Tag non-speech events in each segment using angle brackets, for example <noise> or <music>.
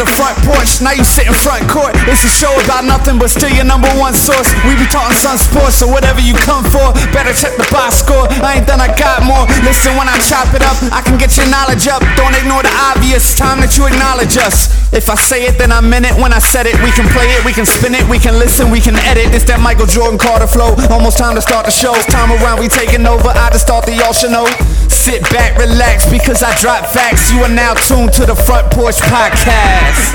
the front porch. Now you sit in front court. It's a show about nothing but still your number one source. We be talking Sun Sports, so whatever you come for, better check the box score. I ain't done, I got more. Listen when I chop it up, I can get your knowledge up. Don't ignore the obvious. Time that you acknowledge us. If I say it, then I meant it. When I said it, we can play it, we can spin it, we can listen, we can edit. It's that Michael Jordan Carter flow. Almost time to start the show. It's time around, we taking over. I just thought that y'all should know. Sit back, relax, because I drop facts. You are now tuned to the Front Porch Podcast.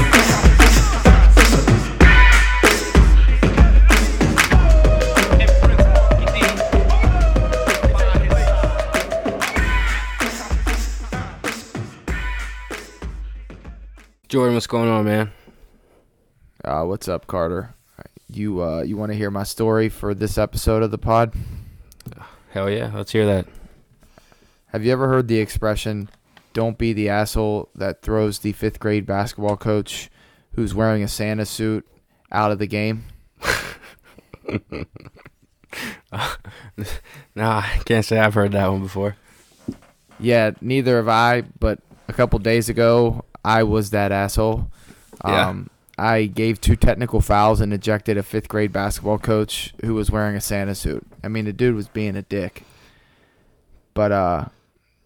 Jordan, what's going on, man? Uh, what's up, Carter? You uh, you want to hear my story for this episode of the pod? Hell yeah, let's hear that. Have you ever heard the expression "Don't be the asshole that throws the fifth grade basketball coach who's wearing a Santa suit out of the game"? <laughs> Nah, I can't say I've heard that one before. Yeah, neither have I. But a couple days ago, I was that asshole. Yeah. Um, I gave two technical fouls and ejected a fifth grade basketball coach who was wearing a Santa suit. I mean, the dude was being a dick. But uh,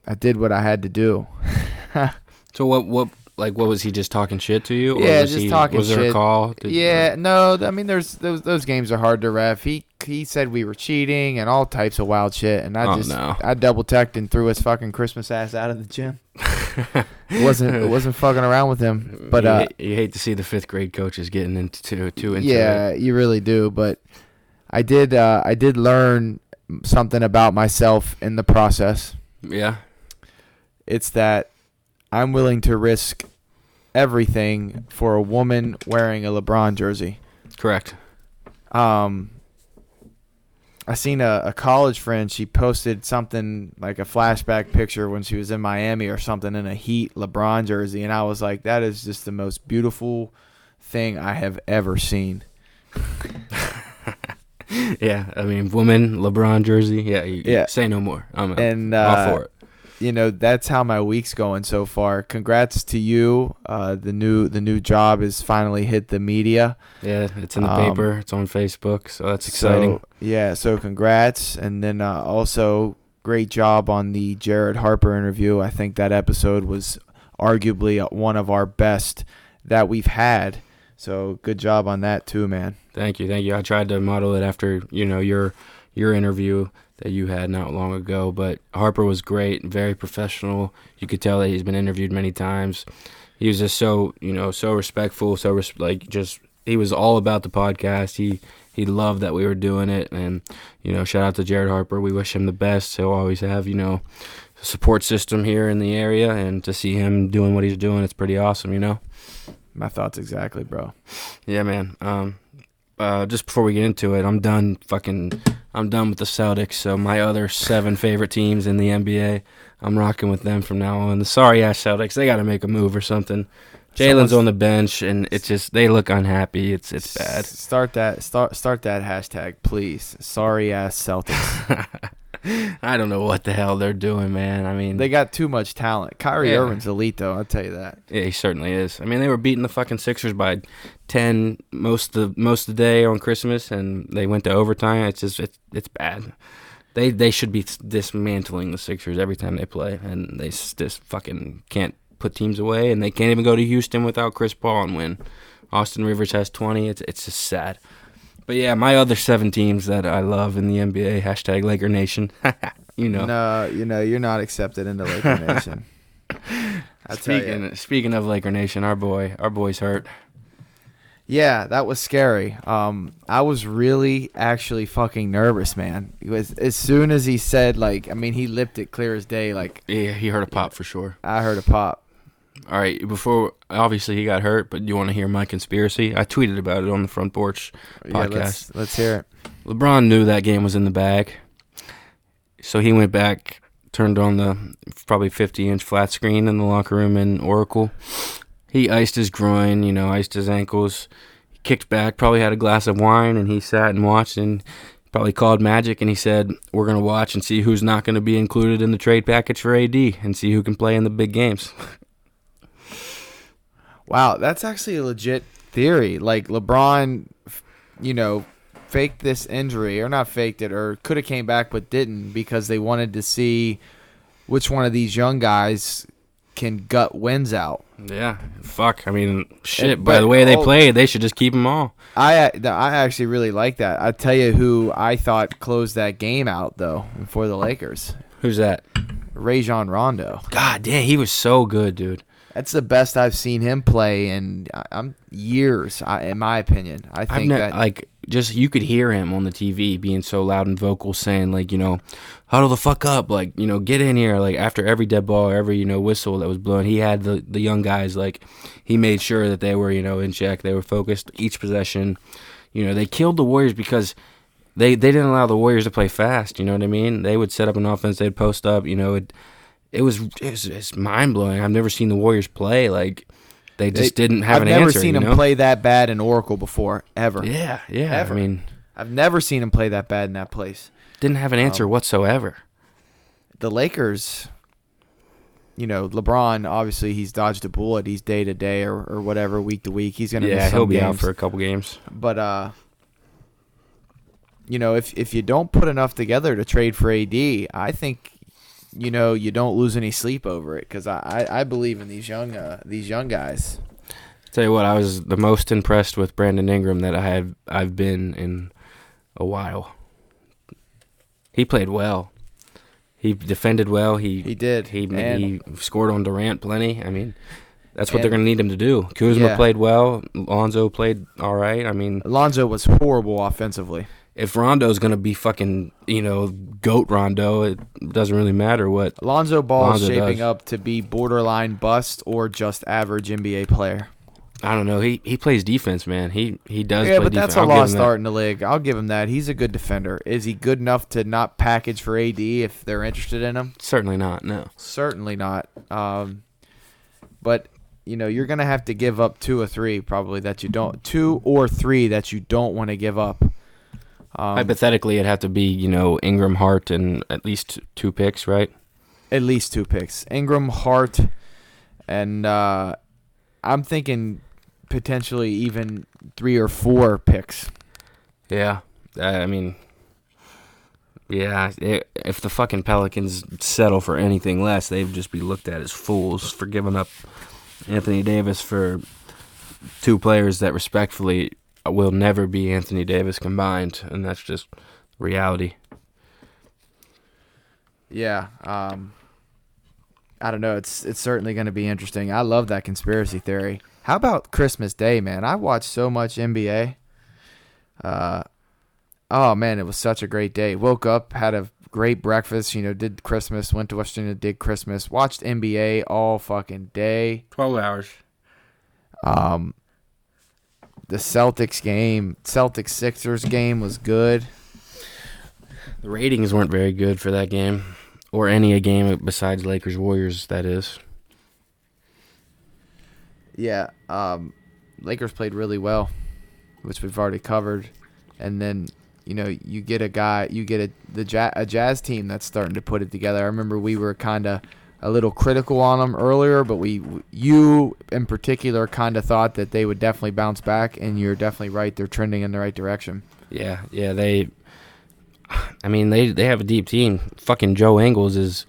I did what I had to do. <laughs> So what? What? Like, what was he just talking shit to you? or Yeah, was just he, talking Was there a call? Did- yeah, no, I mean, there's those those games are hard to ref. He he said we were cheating and all types of wild shit, and I Oh, just no. I double checked and threw his fucking Christmas ass out of the gym. <laughs> wasn't wasn't fucking around with him, but you, uh, hate, you hate to see the fifth grade coaches getting into too, too into yeah, it. you really do. But I did uh, I did learn something about myself in the process. Yeah. It's that I'm willing to risk everything for a woman wearing a LeBron jersey. Correct. um I seen a, a college friend. She posted something like a flashback picture when she was in Miami or something in a Heat LeBron jersey, and I was like, "That is just the most beautiful thing I have ever seen." <laughs> Yeah. I mean, woman, LeBron jersey. Yeah. You, Yeah. Say no more. I'm And all uh, for it. You know, that's how my week's going so far. Congrats to you. Uh, the new the new job has finally hit the media. Yeah. It's in the um, paper. It's on Facebook. So that's exciting. So, yeah, so congrats, and then uh, also great job on the Jared Harper interview. I think that episode was arguably one of our best that we've had. So good job on that too, man. Thank you, thank you. I tried to model it after you know your your interview that you had not long ago, but Harper was great, very professional. You could tell that he's been interviewed many times. He was just so you know so respectful, so res- like just he was all about the podcast. He he loved that we were doing it, and you know shout out to Jared Harper. We wish him the best. He'll always have you know support system here in the area, and to see him doing what he's doing, it's pretty awesome. You know. My thoughts exactly, bro. Yeah, man. Um, uh, just before we get into it, I'm done. Fucking, I'm done with the Celtics. So my other seven favorite teams in the NBA, I'm rocking with them from now on. The sorry ass Celtics, they got to make a move or something. Jalen's on the bench, and it's just they look unhappy. It's it's bad. Start that start start that hashtag, please. Sorry ass Celtics. <laughs> I don't know what the hell they're doing, man. I mean, they got too much talent. Kyrie Yeah. Irving's elite though, I'll tell you that. Yeah, he certainly is. I mean, they were beating the fucking Sixers by ten most of the most of the day on Christmas, and they went to overtime. It's just it's it's bad. They they should be dismantling the Sixers every time they play, and they just fucking can't put teams away, and they can't even go to Houston without Chris Paul and win. Austin Rivers has twenty. It's it's just sad. But yeah, my other seven teams that I love in the NBA hashtag Laker Nation. <laughs> you know. No, you know, you're not accepted into Laker <laughs> Nation. I tell ya. Speaking speaking of Laker Nation, our boy our boy's hurt. Yeah, that was scary. Um, I was really actually fucking nervous, man. It was as soon as he said like, I mean, he lipped it clear as day. Like Yeah, he heard a pop for sure. I heard a pop. All right, before obviously he got hurt, but you want to hear my conspiracy? I tweeted about it on the front porch Yeah, podcast. let's let's hear it. LeBron knew that game was in the bag, so he went back, turned on the probably 50 inch flat screen in the locker room in Oracle. He iced his groin, you know, iced his ankles. He kicked back, probably had a glass of wine, and he sat and watched and probably called Magic and he said, "We're gonna watch and see who's not gonna be included in the trade package for AD and see who can play in the big games." <laughs> Wow, that's actually a legit theory. Like LeBron, you know, faked this injury or not faked it or could have came back but didn't because they wanted to see which one of these young guys can gut wins out. Yeah, fuck. I mean, shit. And- by but the way they all- played, they should just keep them all. I uh, I actually really like that. I tell you who I thought closed that game out though for the Lakers, Who's that? Rajon Rondo. God damn, he was so good, dude. That's the best I've seen him play in I'm years, I, in my opinion. I think that like just you could hear him on the TV being so loud and vocal, saying like you know, huddle the fuck up, like you know, get in here. Like after every dead ball, every you know whistle that was blown, he had the the young guys like he made sure that they were you know in check, they were focused each possession. You know, they killed the Warriors because they they didn't allow the Warriors to play fast. You know what I mean? They would set up an offense, they'd post up. You know, it it was it was it's mind blowing. I've never seen the Warriors play like. They just They- didn't have an answer. I've an never answer. seen you him know? play that bad in Oracle before, ever. Yeah, yeah. Ever. I mean, I've never seen him play that bad in that place. didn't have an answer Um, whatsoever. The Lakers, you know, LeBron obviously he's dodged a bullet. He's day to day or, or whatever, week to week. He's gonna Yeah, he'll be out for a couple games. But uh, you know, if if you don't put enough together to trade for AD, I think you know you don't lose any sleep over it because I, I I believe in these young uh, these young guys. Tell you what, I was the most impressed with Brandon Ingram that I have I've been in a while. He played well. He defended well. He He did. He And- he scored on Durant plenty. I mean, that's what they're going to need him to do. Kuzma Yeah. played well. Lonzo played all right. I mean, Alonzo was horrible offensively. If Rondo's going to be fucking you know goat Rondo, it doesn't really matter what. Alonzo Ball is shaping does. up to be borderline bust or just average NBA player. I don't know. He he plays defense, man. He he does. Yeah, but that's a I'll lost art in the league. I'll give him that. He's a good defender. Is he good enough to not package for AD if they're interested in him? Certainly not. No. Certainly not. Um, but you know, you're gonna have to give up two or three probably that you don't two or three that you don't want to give up. Um, Hypothetically, it'd have to be you know Ingram, Hart, and at least two picks, right? at least two picks. Ingram, Hart, and uh, I'm thinking potentially even three or four picks. Yeah. I mean, yeah. if the fucking Pelicans settle for anything less, they'd just be looked at as fools for giving up Anthony Davis for two players that respectfully will never be Anthony Davis combined, and that's just reality. Yeah. Um, I don't know. It's it's certainly going to be interesting. I love that conspiracy theory. How about Christmas Day, man? I watched so much NBA. Uh, oh man, it was such a great day. Woke up, had a great breakfast. You know, did Christmas. Went to West Virginia, did Christmas. Watched NBA all fucking day. Twelve hours. Um, the Celtics game, Celtics Sixers game was good. The ratings weren't very good for that game, or any a game besides Lakers Warriors. That is. Yeah, um, Lakers played really well, which we've already covered, and then you know you get a guy, you get a the ja- a Jazz team that's starting to put it together. I remember we were kind of a little critical on them earlier, but we you in particular kind of thought that they would definitely bounce back, and you're definitely right. They're trending in the right direction. Yeah, yeah, they. I mean, they they have a deep team. Fucking Joe Ingles is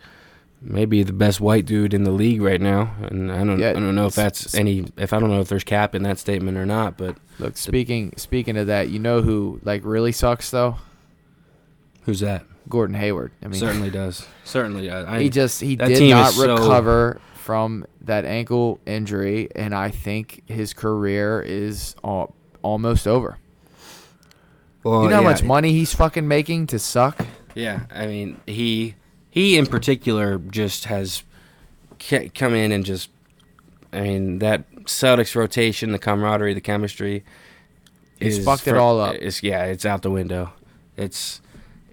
maybe the best white dude in the league right now, and I don't Yeah, I don't know if that's any if I don't know if there's cap in that statement or not, but Look, speaking speaking of that, you know who like really sucks though? who's that? Gordon Hayward. I mean, Certainly does. Certainly, I, I he just he did not is so- recover from that ankle injury, and I think his career is al- almost over. well, you know how much money he's fucking making to suck? Yeah, I mean he he in particular just has come in and just I mean that Celtics rotation, the camaraderie, the chemistry. He's is fucked it all up. It's yeah, it's out the window. It's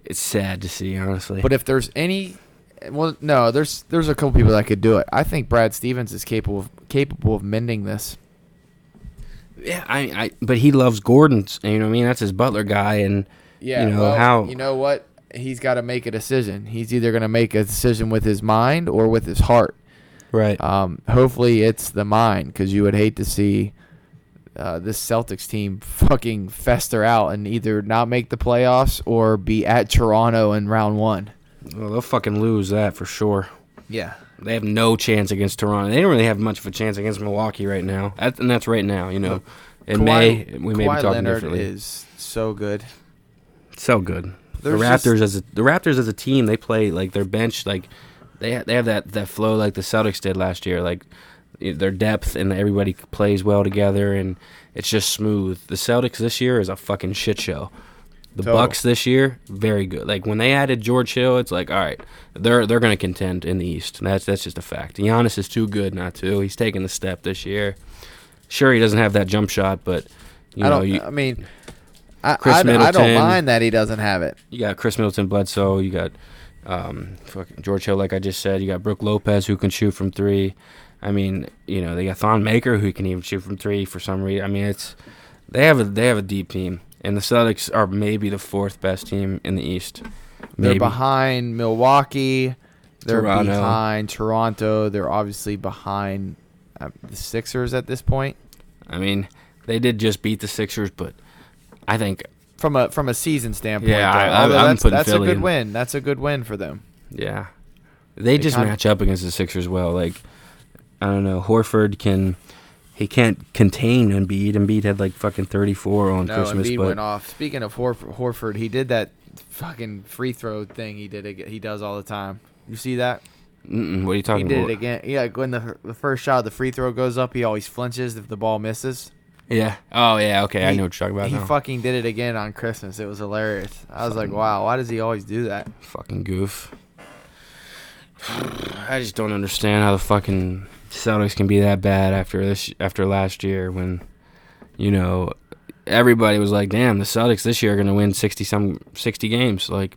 it's sad to see, honestly. But if there's any, well, no, there's there's a couple people that could do it. I think Brad Stevens is capable of, capable of mending this. yeah, I, I but he loves Gordon's. You know, what I mean that's his Butler guy, and Yeah, You know, well, how- you know what? He's got to make a decision. He's either going to make a decision with his mind or with his heart. Right. Um, hopefully it's the mind because you would hate to see uh, this Celtics team fucking fester out and either not make the playoffs or be at Toronto in round one. Well, they'll fucking lose that for sure. Yeah. They have no chance against Toronto. They don't really have much of a chance against Milwaukee right now. And that's right now, you know. In May, we may be Kawhi talking Leonard differently. is so good. so good. There's the just- Raptors as a the Raptors as a team, they play like their bench like they they have that that flow like the Celtics did last year, like their depth and everybody plays well together and it's just smooth. The Celtics this year is a fucking shit show. The Total. Bucks this year, very good. Like when they added George Hill, it's like all right, they're they're gonna contend in the East. That's that's just a fact. Giannis is too good not to. He's taking the step this year. Sure, he doesn't have that jump shot, but you I know don't. you, I mean, I, I, I don't mind that he doesn't have it. You got Khris Middleton, Bledsoe. You got um, fucking George Hill, like I just said. You got Brook Lopez, who can shoot from three. I mean, you know, they got Thon Maker, who can even shoot from three for some reason. I mean, it's they have a they have a deep team, and the Celtics are maybe the fourth best team in the East. They're behind Milwaukee. They're Toronto. behind Toronto. They're obviously behind uh, the Sixers at this point. I mean, they did just beat the Sixers, but I think, From a from a season standpoint, Yeah, though. I, I, I'm that's, putting that's a good in. win. That's a good win for them. yeah, they, just kinda- match up against the Sixers well. Like, I don't know, Horford can. He can't contain Embiid. Embiid had like fucking 34 on No, Christmas, Embiid but went off. Speaking of Horford, Horford, he did that fucking free throw thing. He did. ag- He does all the time. You see that? Mm-mm, what are you talking about? He did about? it again. Yeah, when the the first shot, of the free throw goes up, he always flinches if the ball misses. Yeah. Oh yeah. Okay, I He- know what you're talking about He now. fucking did it again on Christmas. It was hilarious. I was like, wow, why does he always do that? fucking goof. <sighs> I just don't understand how the fucking Celtics can be that bad after this after last year when, you know, everybody was like, "Damn, the Celtics this year are gonna win sixty some sixty games." Like,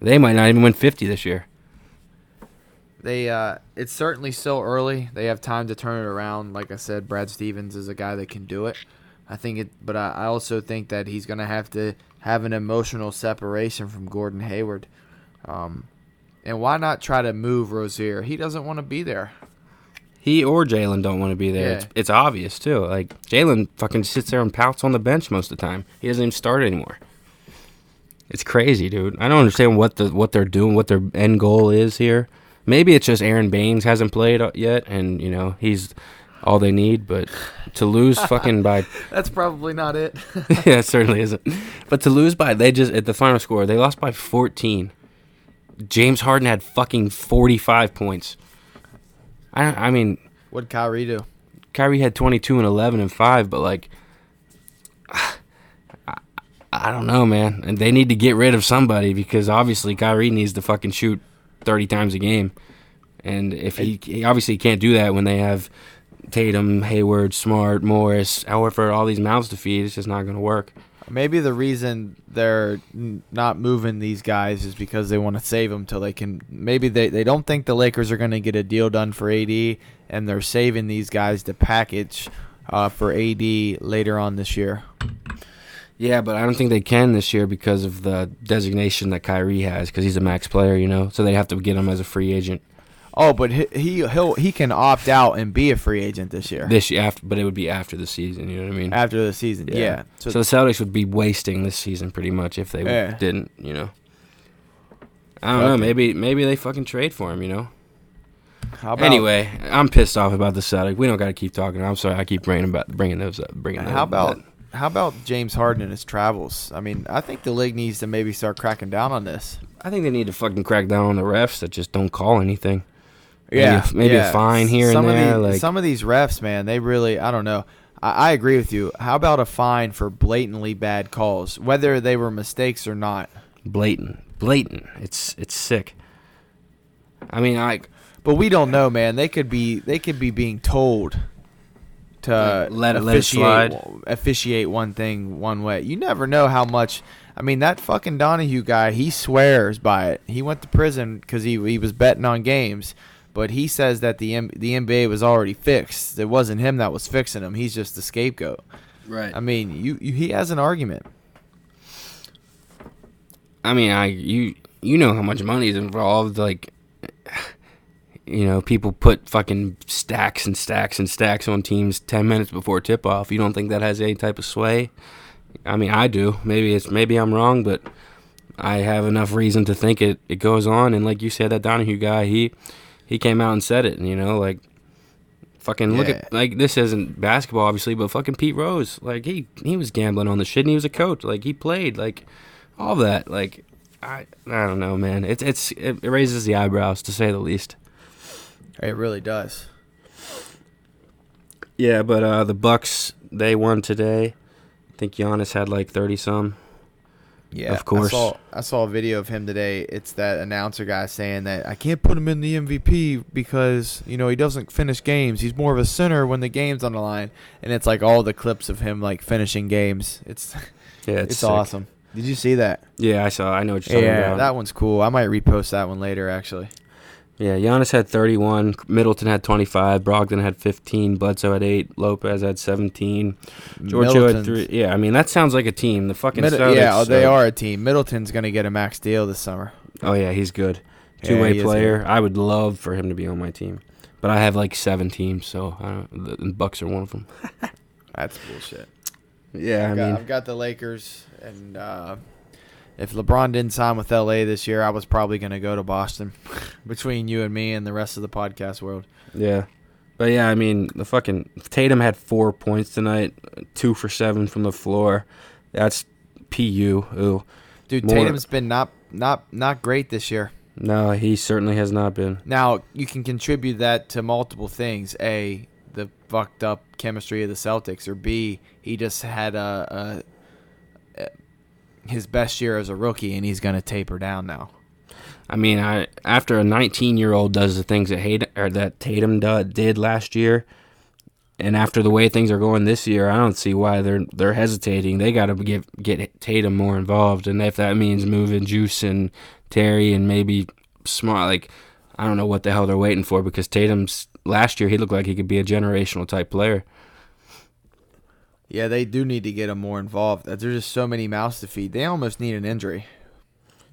they might not even win fifty this year. They uh it's certainly still early. They have time to turn it around. Like I said, Brad Stevens is a guy that can do it. I think it but I, I also think that he's gonna have to have an emotional separation from Gordon Hayward. Um and why not try to move Rozier? He doesn't want to be there. He or Jalen don't want to be there. Yeah. It's, it's obvious too. Like Jalen fucking sits there and pouts on the bench most of the time. He doesn't even start anymore. It's crazy, dude. I don't understand what the what they're doing, what their end goal is here. Maybe it's just Aron Baynes hasn't played uh, yet, and you know he's all they need. But to lose <laughs> fucking by That's probably not it. <laughs> yeah, it certainly isn't. But to lose by they just at the final score they lost by 14. James Harden had fucking 45 points. I I mean What'd Kyrie do? Kyrie had 22 and 11 and 5, but like <sighs> I, I don't know, man. And they need to get rid of somebody because obviously Kyrie needs to fucking shoot 30 times a game. And if he, he obviously can't do that when they have Tatum, Hayward, Smart, Morris, however, all these mouths to feed, it's just not going to work. Maybe the reason they're not moving these guys is because they want to save them till they can. Maybe they, they don't think the Lakers are going to get a deal done for AD, and they're saving these guys to package uh, for AD later on this year. Yeah, but I don't think they can this year because of the designation that Kyrie has because he's a max player, you know. So they have to get him as a free agent Oh, but he he he'll, he can opt out and be a free agent this year this year. After, but it would be after the season. You know what I mean? after the season. Yeah. So, the Celtics would be wasting this season pretty much if they Yeah. didn't. You know. I don't know. Maybe maybe they fucking trade for him. You know. how about, Anyway, I'm pissed off about the Celtics. We don't got to keep talking. I'm sorry. I keep bringing about bringing those up. Bringing those How about up. how about James Harden and his travels? I mean, I think the league needs to maybe start cracking down on this. I think they need to fucking crack down on the refs that just don't call anything. Maybe a- maybe a fine here and some there, Of the, like- some of these refs, man, they really, I don't know. I, I agree with you. How about a fine for blatantly bad calls, whether they were mistakes or not? Blatant, blatant. It's it's sick. I mean, I But we don't know, man. They could be, they could be being told to Let let officiate, slide. officiate one thing one way. You never know how much. I mean, that fucking Donaghy guy, he swears by it. He went to prison because he he was betting on games. But he says that the M- the NBA was already fixed. It wasn't him that was fixing him. He's just the scapegoat. right. I mean, you, you he has an argument. I mean, I you you know how much money is involved. Like, you know, people put fucking stacks and stacks and stacks on teams 10 minutes before tip off. You don't think that has any type of sway? I mean, I do. Maybe it's maybe I'm wrong, but I have enough reason to think it, it goes on. And like you said, that Donaghy guy, he he came out and said it. And, you know, like fucking look at like this isn't basketball, obviously, but fucking Pete Rose, like he he was gambling on the shit, and he was a coach. Like he played, like all that. Like I I don't know, man. It's it's it raises the eyebrows to say the least. It really does. Yeah, but uh, the Bucks they won today. I think Giannis had like thirty some. Yeah, Of course. I saw, I saw a video of him today. It's that announcer guy saying that I can't put him in the MVP because you know he doesn't finish games. He's more of a center when the game's on the line, and it's like all the clips of him like finishing games. It's <laughs> Yeah, it's, it's, awesome. Did you see that? Yeah, I saw. I know what you're talking Yeah, about. that one's cool. I might repost that one later. Actually, Yeah, Giannis had 31, Middleton had 25, Brogdon had 15, Bledsoe had 8, Lopez had 17, Giorgio had 3. Yeah, I mean, that sounds like a team. The fucking Mid- Celtics, yeah, oh, they uh, are a team. Middleton's gonna get a max deal this summer. Oh, yeah, he's good. Two way is player. I would love for him to be on my team. But I have like seven teams, so I don't, the, the Bucks are one of them. <laughs> That's bullshit. Yeah, I I've got, I've got the Lakers, and uh, if LeBron didn't sign with LA this year, I was probably going to go to Boston. <laughs> Between you and me and the rest of the podcast world, yeah. But yeah, I mean, the fucking Tatum had four points tonight, two for seven from the floor. That's pu. Ooh. dude, More- Tatum's been not not not great this year. No, he certainly has not been. Now you can contribute that to multiple things: a, the fucked up chemistry of the Celtics, or b, he just had a, a, a his best year as a rookie, and he's going to taper down now. I mean, I after a 19 year old does the things that Hayden, or that Tatum did last year, and after the way things are going this year, I don't see why they're they're hesitating. They got to get get Tatum more involved, and if that means moving Juice and Terry and maybe Smart, like I don't know what the hell they're waiting for because Tatum's last year he looked like he could be a generational type player. Yeah, they do need to get him more involved. There's just so many mouths to feed. They almost need an injury.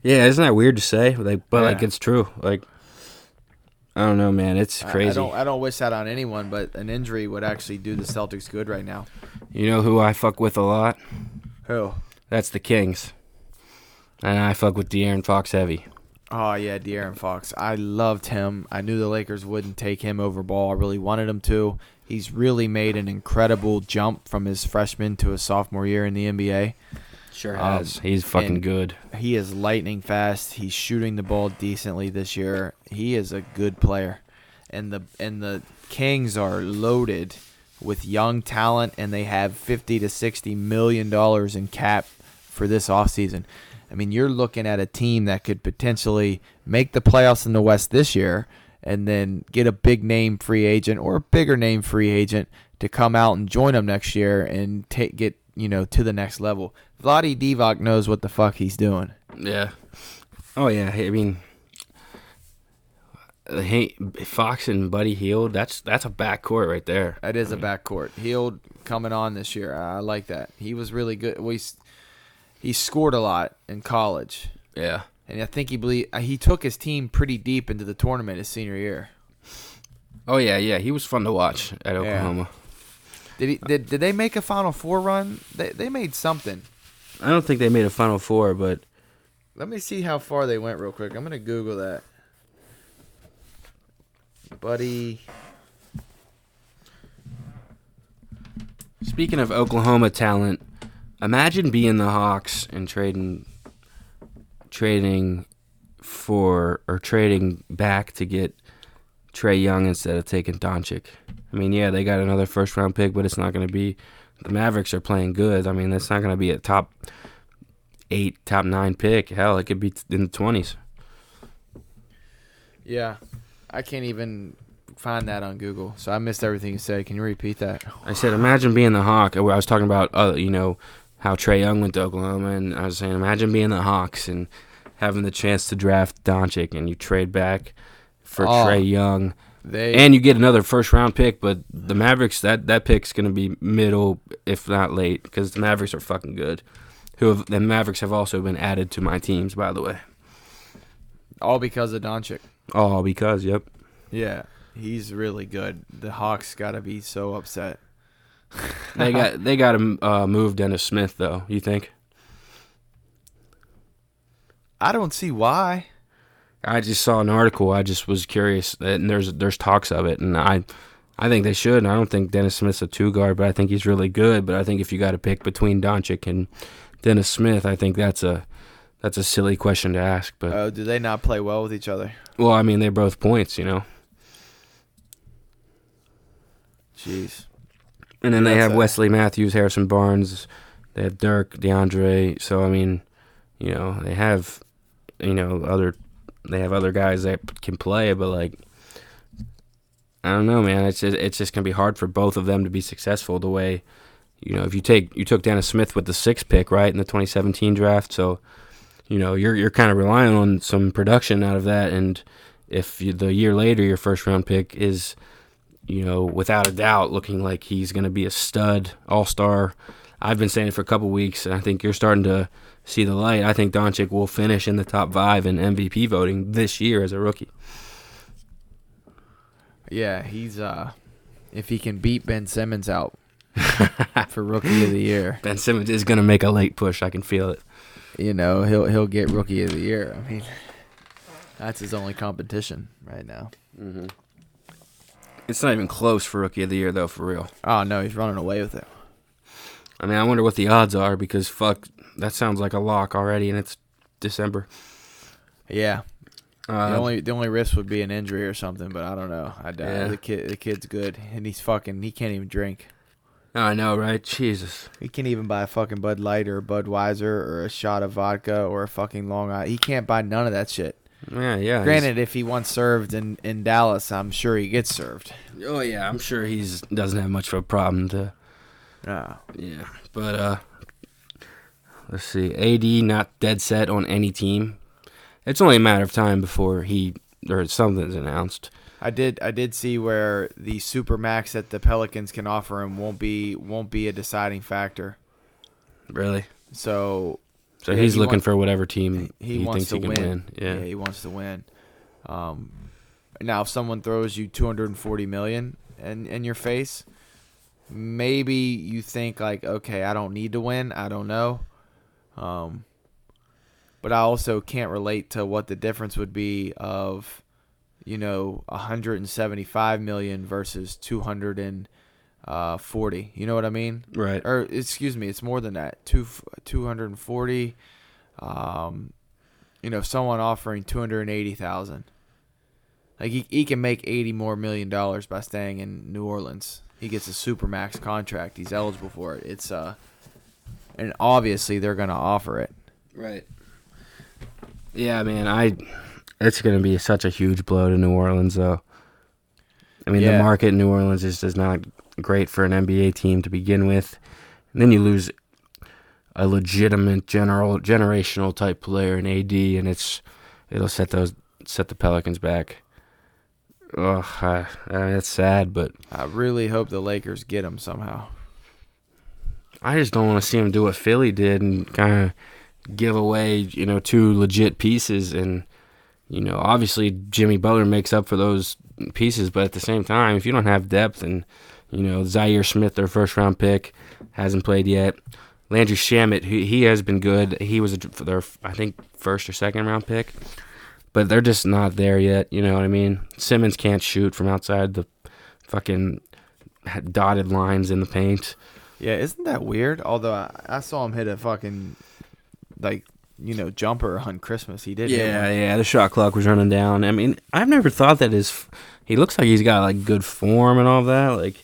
Yeah, isn't that weird to say? Like, but like it's true. Like, I don't know, man. It's I- crazy. I don't I don't wish that on anyone, but an injury would actually do the Celtics good right now. You know who I fuck with a lot? Who? That's the Kings. And I fuck with De'Aaron Fox heavy. Oh yeah, De'Aaron Fox. I loved him. I knew the Lakers wouldn't take him over Ball. I really wanted him to. He's really made an incredible jump from his freshman to his sophomore year in the NBA. Sure um, has. He's fucking good. He is lightning fast. He's shooting the ball decently this year. He is a good player. And the and the Kings are loaded with young talent and they have 50 to 60 million dollars in cap for this offseason. I mean, you're looking at a team that could potentially make the playoffs in the West this year and then get a big name free agent or a bigger name free agent to come out and join them next year and take get, you know, to the next level. Vlade Divac knows what the fuck he's doing. Yeah. Oh yeah. I mean, uh, hey, Fox and Buddy Hield. That's that's a backcourt right there. That is a backcourt. Hield coming on this year. I like that. He was really good. We he scored a lot in college, Yeah. And I think he believe uh, he took his team pretty deep into the tournament his senior year. Oh yeah, yeah. He was fun to watch at Oklahoma. Did he? Did, did they make a Final Four run? They they made something. I don't think they made a Final Four, but Let me see how far they went real quick. I'm gonna Google that. Buddy, Speaking of Oklahoma talent, imagine being the Hawks and trading trading for or trading back to get Trae Young instead of taking Doncic. I mean, yeah, they got another first round pick, but it's not going to be the Mavericks are playing good. I mean, it's not going to be a top 8, top 9 pick. Hell, it could be in the 20s. yeah, I can't even find that on Google, so I missed everything you said. Can you repeat that? I said, imagine being the Hawk. I was talking about, uh, you know, how Trae Young went to Oklahoma, and I was saying, imagine being the Hawks and having the chance to draft Doncic, and you trade back for Oh. Trae Young, They and you get another first round pick. But the Mavericks, that that pick's gonna be middle, if not late, because the Mavericks are fucking good. Who have, the Mavericks have also been added to my teams, by the way. all because of Doncic. All because, yep. Yeah, he's really good. The Hawks got to be so upset. They got <laughs> they got to uh, move Dennis Smith though. You think? I don't see why. I just saw an article. I just was curious, and there's there's talks of it, and I I think they should. I don't think Dennis Smith's a two guard, but I think he's really good. But I think if you got to pick between Doncic and Dennis Smith, I think that's a that's a silly question to ask. But Uh, do they not play well with each other? well, I mean, they're both points, you know. Jeez. And then they have Wesley Matthews, Harrison Barnes, they have Dirk, DeAndre. So I mean, you know, they have, you know, other, they have other guys that can play, but like, I don't know, man. It's just, it's just gonna be hard for both of them to be successful. The way, you know, if you take you took Dennis Smith with the sixth pick, right, in the 2017 draft, so, you know, you're you're kind of relying on some production out of that, and if you, the year later your first round pick is you know, without a doubt, looking like he's going to be a stud, all star. I've been saying it for a couple weeks, and I think you're starting to see the light. I think Doncic will finish in the top five in MVP voting this year as a rookie. Yeah, he's uh, if he can beat Ben Simmons out <laughs> for Rookie of the Year, Ben Simmons is going to make a late push. I can feel it. you know he'll he'll get Rookie of the Year. I mean, that's his only competition right now. It's not even close for rookie of the year, though, for real. Oh no, he's running away with it. I mean, I wonder what the odds are because fuck, that sounds like a lock already, and it's December. Yeah, Uh, the only the only risk would be an injury or something, but I don't know. I doubt Yeah. the kid the kid's good, and he's fucking he can't even drink. I know, right? Jesus. He can't even buy a fucking Bud Light or a Budweiser or a shot of vodka or a fucking Long Island. He can't buy none of that shit. Yeah, yeah. Granted, if he once served in, in Dallas, I'm sure he gets served. Oh yeah, I'm sure he's doesn't have much of a problem to. Yeah. Yeah, but uh, let's see. AD not dead set on any team. It's only a matter of time before he or something's announced. I did I did see where the super max that the Pelicans can offer him won't be won't be a deciding factor. Really? So So Yeah, he's he looking want- for whatever team he, he, wants thinks to he can win. win. Yeah. he wants to win. Um, now if someone throws you 240 million in in your face, maybe you think like, okay, I don't need to win. I don't know. Um, but I also can't relate to what the difference would be of, you know, 175 million versus 240. You know what I mean? Right. or excuse me, it's more than that. Two two hundred and forty. Um, you know, someone offering two hundred and eighty thousand. Like he, he can make eighty more million dollars by staying in New Orleans. He gets a supermax contract. He's eligible for it. It's uh, and obviously they're gonna offer it. Right. Yeah, man. I. It's gonna be such a huge blow to New Orleans, though. I mean, Yeah. the market in New Orleans is just not great for an NBA team to begin with, and then you lose a legitimate general generational type player in AD, and it's it'll set those set the Pelicans back. Ugh, I, I mean, it's sad, but I really hope the Lakers get him somehow. I just don't want to see him do what Philly did and kind of give away, you know, two legit pieces. And, you know, obviously Jimmy Butler makes up for those pieces, but at the same time, if you don't have depth and, you know, Zhaire Smith, their first round pick, hasn't played yet. Landry Shamet, he, he has been good. He was a, their, I think, first or second round pick, but they're just not there yet. You know what I mean? Simmons can't shoot from outside the fucking dotted lines in the paint. Yeah, isn't that weird? Although I, I saw him hit a fucking like you know jumper on Christmas. He did. Yeah, yeah, the shot clock was running down. I mean, I've never thought that his. He looks like he's got like good form and all that. Like,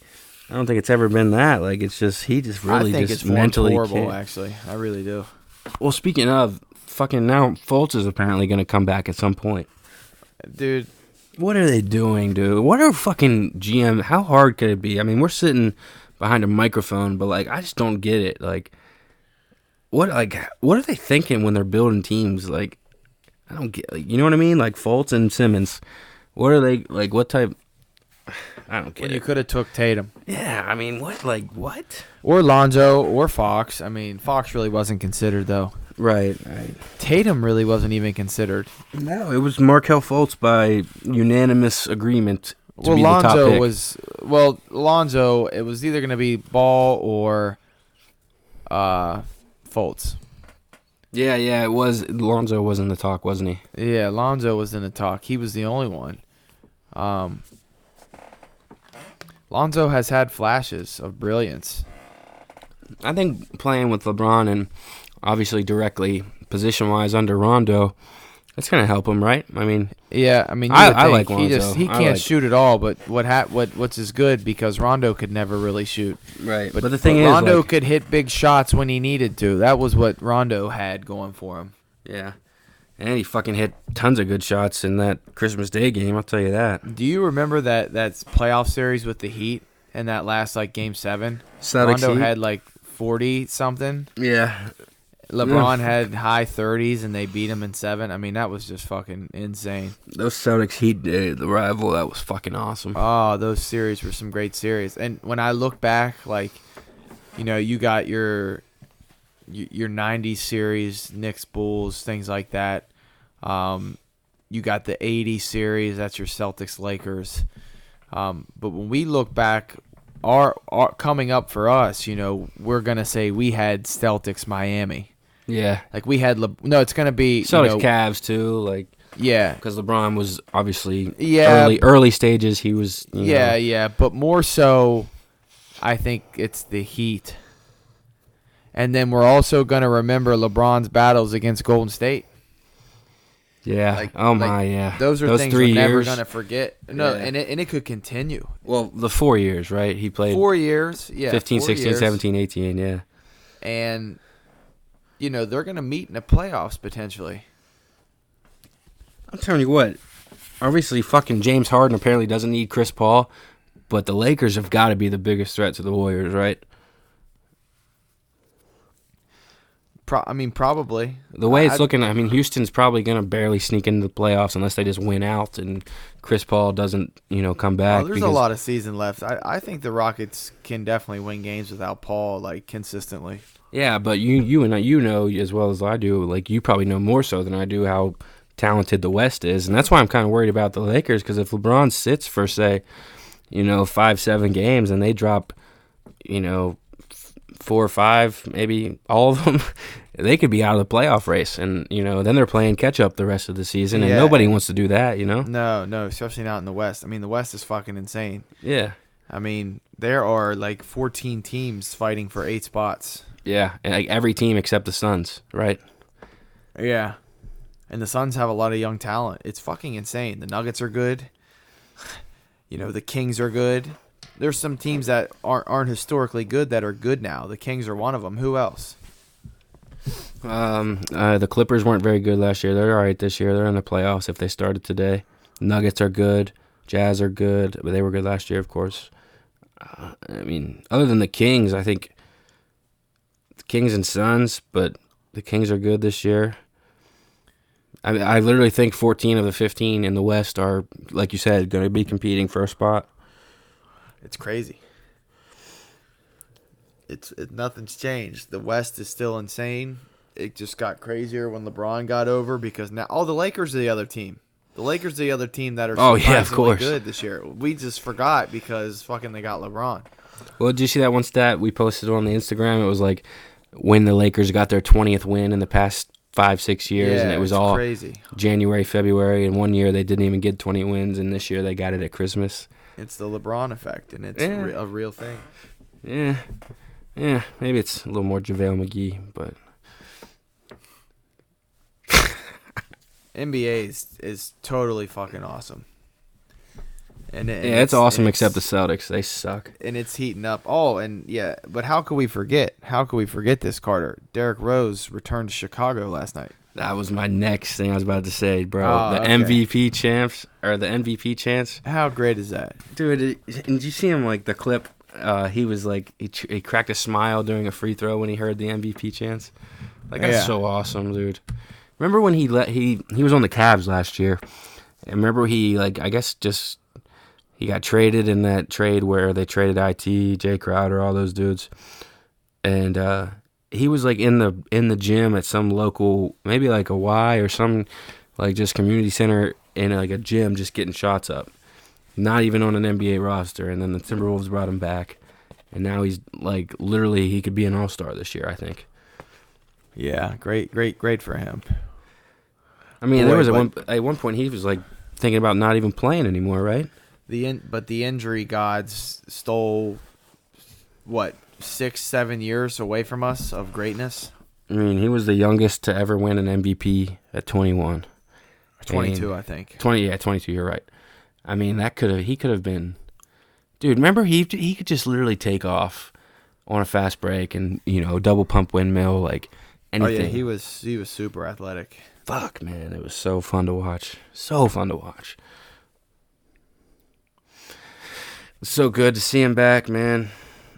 I don't think it's ever been that. Like, it's just he just really I think just it's mentally horrible. can't- Actually, I really do. Well, speaking of, fucking now Fultz is apparently going to come back at some point. Dude, What are they doing, dude? What are fucking GM? How hard could it be? I mean, we're sitting behind a microphone, but like, I just don't get it. Like, what like what are they thinking when they're building teams? Like, I don't get. Like, you know what I mean? Like Fultz and Simmons. What are they like? What type? I don't get when you could have took Tatum yeah, I mean, what? Like what? or Lonzo or Fox. I mean, Fox really wasn't considered though. Right, right. Tatum really wasn't even considered. No, it was Markelle Fultz by unanimous agreement. To well, be the top Lonzo pick. was well, Lonzo. It was either going to be Ball or uh, Fultz. Yeah, yeah, it was. Lonzo was in the talk, wasn't he? Yeah, Lonzo was in the talk. He was the only one. Um, Lonzo has had flashes of brilliance. I think playing with LeBron and obviously directly position wise under Rondo, that's gonna help him, right? I mean, Yeah, I mean, I- I like he Lonzo. just he I can't like- shoot at all. But what ha- what what's is good because Rondo could never really shoot. right. But, But, the thing but is, Rondo like- could hit big shots when he needed to. That was what Rondo had going for him. yeah, and he fucking hit tons of good shots in that Christmas Day game. I'll tell you that. Do you remember that that playoff series with the Heat and that last like Game Seven? Celtics Rondo Heat? had like forty something. Yeah, LeBron had high thirties and they beat him in seven. I mean, that was just fucking insane. those Celtics Heat day, the rival, that was fucking awesome. Oh, those series were some great series. And when I look back, like, you know, you got your your '90s series, Knicks, Bulls, things like that. Um, you got the '80s series. That's your Celtics, Lakers. Um, but when we look back, our, our coming up for us, you know, we're gonna say we had Celtics, Miami. Yeah, Like we had Le- no, it's gonna be you Celtics know, Cavs too, like yeah, because LeBron was obviously Yeah. early early stages. He was you Yeah, know, yeah, but more so, I think it's the Heat. And then we're also going to remember LeBron's battles against Golden State. yeah. Like- oh like, my, yeah. Those are things three we're never going to forget. No, Yeah. and it, and it could continue. Well, the four years, right? He played Four years, yeah, 15, 16, years. 17, 18, yeah. and you know they're going to meet in the playoffs potentially. I'm telling you what. Obviously, fucking James Harden apparently doesn't need Chris Paul, but the Lakers have got to be the biggest threat to the Warriors, right? Pro- I mean, probably The way it's I- looking, I mean, Houston's probably going to barely sneak into the playoffs unless they just win out and Chris Paul doesn't, you know, come oh, back. Oh, there's a lot of season left. I, I think the Rockets can definitely win games without Paul like consistently. Yeah, but you, you and I, you know as well as I do. Like you probably know more so than I do how talented the West is, and that's why I'm kind of worried about the Lakers. Because if LeBron sits for say, you know, five, seven games, and they drop, you know, four or five, maybe all of them, <laughs> they could be out of the playoff race, and you know, then they're playing catch up the rest of the season, and Yeah. nobody wants to do that, you know. No, no, especially not in the West. I mean, the West is fucking insane. Yeah, I mean, there are like 14 teams fighting for eight spots. yeah, and like every team except the Suns, right? Yeah. And the Suns have a lot of young talent. It's fucking insane. The Nuggets are good. <sighs> You know, the Kings are good. There's some teams that aren't aren't historically good that are good now. The Kings are one of them. Who else? Um, uh, the Clippers weren't very good last year. They're all right this year. They're in the playoffs if they started today. Nuggets are good. Jazz are good, but they were good last year, of course. Uh, I mean, other than the Kings, I think the Kings and Suns, but the Kings are good this year. I I literally think 14 of the 15 in the West are, like you said, going to be competing for a spot. It's crazy. It's it, nothing's changed. The West is still insane. It just got crazier when LeBron got over because now oh the Lakers are the other team. The Lakers are the other team that are Oh, yeah, of course. good this year. We just forgot because fucking they got LeBron. Well, did you see that one stat we posted on the Instagram? It was like when the Lakers got their 20th win in the past five, six years, and it was all crazy. January, February, and one year they didn't even get 20 wins, and this year they got it at Christmas. It's the LeBron effect, and it's Yeah. re- a real thing. Yeah, yeah, maybe it's a little more JaVale McGee, but NBA is, is totally fucking awesome. And, and yeah, it's awesome and except the Celtics. They suck. and it's heating up. Oh, and yeah, but how could we forget? How could we forget this, Carter? Derrick Rose returned to Chicago last night. That was my next thing I was about to say, bro. Oh, the okay. MVP champs or the MVP chance, How great is that? dude. It, did you see him like the clip? Uh, he was like he, he cracked a smile during a free throw when he heard the MVP chance. Like that's Yeah. so awesome, dude. Remember when he let he he was on the Cavs last year? And remember he like I guess just he got traded in that trade where they traded IT, Jae Crowder, all those dudes, and uh, he was like in the in the gym at some local, maybe like a Y or some like just community center in like a gym, just getting shots up. Not even on an NBA roster, and then the Timberwolves brought him back, and now he's like literally he could be an All Star this year. I think. Yeah, great, great, great for him. I mean, Boy, there was at one at one point he was like thinking about not even playing anymore, right? The in, but the injury gods stole what six, seven years away from us of greatness. I mean, he was the youngest to ever win an MVP at 21. Twenty-two, And- I think. 20, yeah, 22. You're right. I mean, that could have he could have been, dude. Remember he he could just literally take off on a fast break and you know double pump windmill like anything. Oh yeah, he was he was super athletic. Fuck man, it was so fun to watch. So fun to watch. It's so good to see him back, man.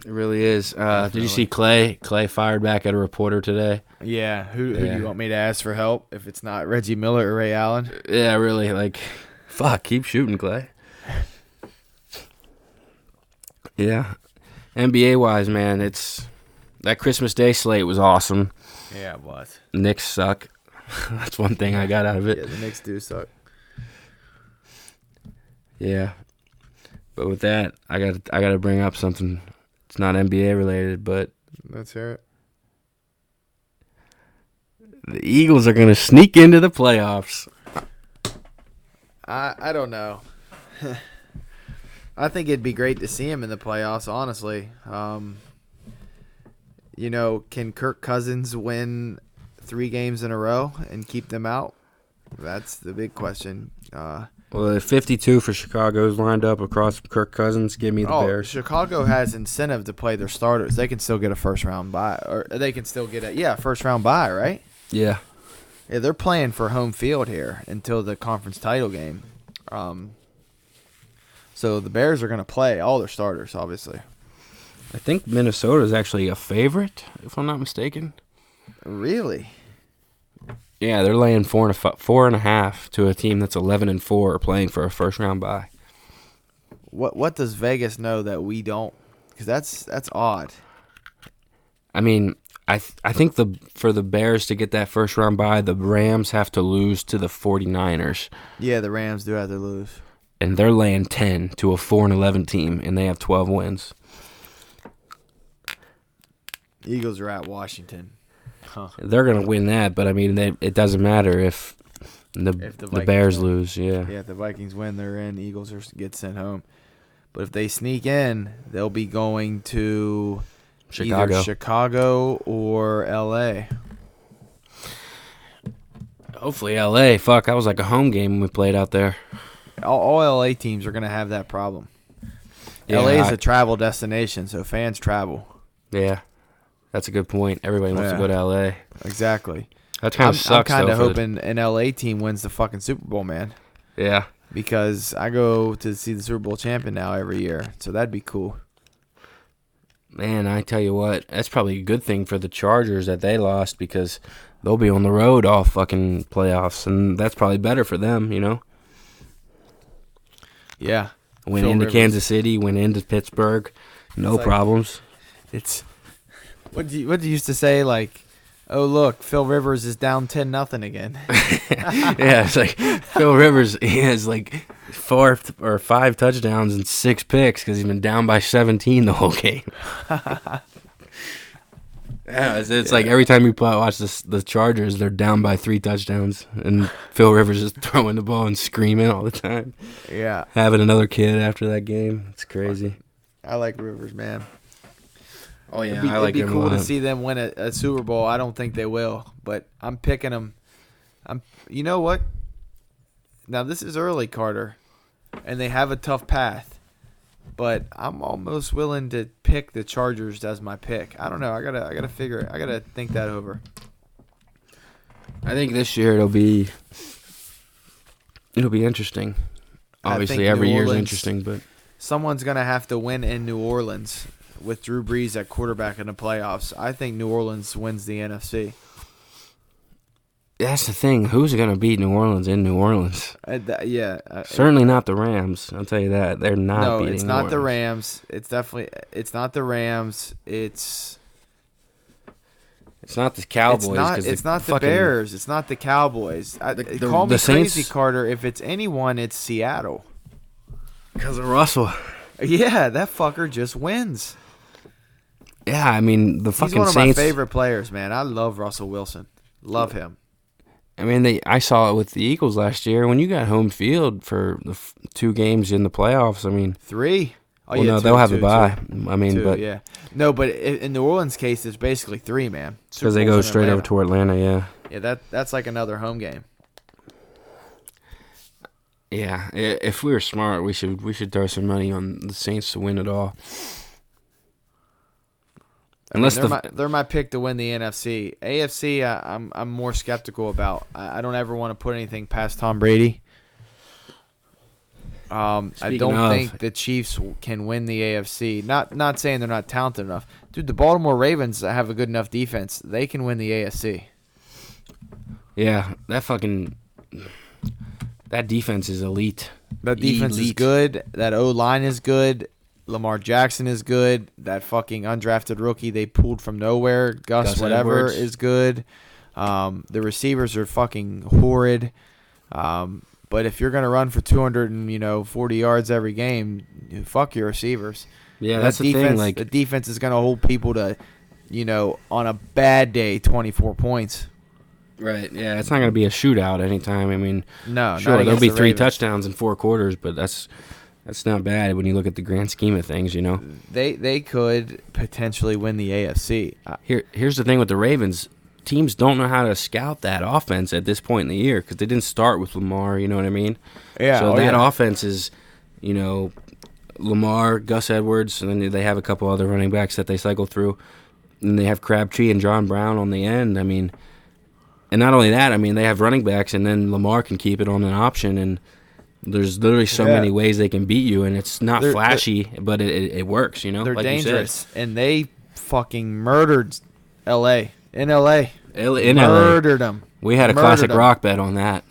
It really is. Uh, did you see Clay? Clay fired back at a reporter today. Yeah, who, who do you want me to ask for help if it's not Reggie Miller or Ray Allen? Yeah, really. Like, fuck, keep shooting, Clay. Yeah, NBA wise, man, it's that Christmas Day slate was awesome. Yeah, it was. Knicks suck. <laughs> That's one thing I got out of it. Yeah, the Knicks do suck. Yeah, but with that, I got I got to bring up something. It's not NBA related, but Let's hear it. the Eagles are gonna sneak into the playoffs. I I don't know. <laughs> I think it'd be great to see him in the playoffs. Honestly, um, you know, can Kirk Cousins win three games in a row and keep them out? That's the big question. Uh, Well, 52 for Chicago Chicago's lined up across Kirk Cousins. Give me the oh, Bears. Chicago has incentive to play their starters. They can still get a first round bye, or they can still get a yeah first round bye, right? Yeah, Yeah, they're playing for home field here until the conference title game. Um, so the Bears are going to play all their starters, obviously. I think Minnesota is actually a favorite, if I'm not mistaken. Really? Yeah, they're laying four and a four and a half to a team that's 11 and four, playing for a first round bye. What What does Vegas know that we don't? Because that's that's odd. I mean, I th- I think the for the Bears to get that first round bye, the Rams have to lose to the 49ers, Yeah, the Rams do have to lose. and they're laying 10 to a 4 and 11 team, and they have 12 wins. Eagles are at Washington. <laughs> They're gonna win that, but I mean, they, it doesn't matter if the If the the, Bears win. lose. Yeah. Yeah, if the Vikings win, they're in. Eagles are get sent home. But if they sneak in, they'll be going to Chicago. either Chicago or L.A. Hopefully, L.A. Fuck, that was like a home game when we played out there. All, all L.A. teams are going to have that problem. Yeah, LA is I- a travel destination, so fans travel. Yeah, that's a good point. Everybody wants Yeah. to go to L.A. Exactly. That kind of sucks. I'm kind of for the- hoping an LA team wins the fucking Super Bowl, man. yeah, Because I go to see the Super Bowl champion now every year, so that'd be cool. man. I tell you what, that's probably a good thing for the Chargers that they lost because they'll be on the road all fucking playoffs, and that's probably better for them. You know, Yeah, went Phil into Rivers. Kansas City, went into Pittsburgh, no It's like- problems. it's what do you what do you used to say like, oh look, Phil Rivers is down ten nothing again. <laughs> yeah, it's like Phil Rivers. He has like four or five touchdowns and six picks because he's been down by 17 the whole game. <laughs> yeah, it's, it's like every time you play, watch this, the Chargers, they're down by three touchdowns, and Phil Rivers is <laughs> throwing the ball and screaming all the time, yeah, having another kid after that game. It's crazy. I like Rivers, man. Oh yeah, it'd be, I like it'd be cool to see them win a, a Super Bowl. I don't think they will, but I'm picking them. I'm. You know what? Now this is early, Carter, and they have a tough path, but I'm almost willing to pick the Chargers as my pick. I don't know. I gotta. I gotta figure. it. I gotta think that over. I think this year it'll be it'll be interesting. Obviously, every New year is interesting, but Someone's gonna have to win in New Orleans with Drew Brees at quarterback in the playoffs. I think New Orleans wins the NFC. that's the thing. Who's going to beat New Orleans in New Orleans? Uh, th- yeah. uh, Certainly not the Rams. I'll tell you that. They're not no, beating it's New not the Rams. It's definitely it's not the Rams. It's It's not the Cowboys. It's not. 'cause It's not the fucking- Bears. It's not the Cowboys. I, The- the- call me the crazy, Carter. If it's anyone, it's Seattle. Because of Russell. <laughs> Yeah, that fucker just wins. Yeah, I mean the He's fucking one of Saints. my favorite players, man. I love Russell Wilson. Love him. I mean, they. I saw it with the Eagles last year when you got home field for the f- two games in the playoffs. I mean, Three. Oh well, no, two, they'll have two, a bye. two. I mean, Two, but yeah, no, but in New Orleans' case, it's basically three, man. because they go straight over to Atlanta. Yeah, Yeah, that that's like another home game. yeah. If we were smart, we should we should throw some money on the Saints to win it all. I mean, Unless they're, the my, they're my pick to win the NFC. AFC, I, I'm I'm more skeptical about. I, I don't ever want to put anything past Tom Brady. Um, I don't of- think the Chiefs can win the AFC. Not not saying they're not talented enough, dude. The Baltimore Ravens have a good enough defense. They can win the AFC. yeah, that fucking that defense is elite. That defense is good. That O line is good. Lamar Jackson is good. That fucking undrafted rookie they pulled from nowhere, Gus, Gus whatever, Edwards. is good. Um, the receivers are fucking horrid. Um, but if you're gonna run for 200 and you know 40 yards every game, fuck your receivers. Yeah, That that's the defense, thing. Like, the defense is gonna hold people to, you know, on a bad day, 24 points. right? Yeah, it's not gonna be a shootout anytime. I mean, No, sure, there'll be the three touchdowns in four quarters, but that's that's not bad when you look at the grand scheme of things. You know. They they could potentially win the AFC. Uh, Here, here's the thing with the Ravens. Teams don't know how to scout that offense at this point in the year because they didn't start with Lamar. You know what I mean? yeah, So oh, that yeah. offense is, you know, Lamar, Gus Edwards, and then they have a couple other running backs that they cycle through. And they have Crabtree and John Brown on the end. I mean, and not only that, I mean, they have running backs, and then Lamar can keep it on an option. And there's literally so Yeah. many ways they can beat you, and it's not They're- flashy, but it, it, it works. You know, They're like dangerous, and they fucking murdered L.A. in L.A. L- In LA, murdered them. we had a Murdered classic 'em. rock bet on that.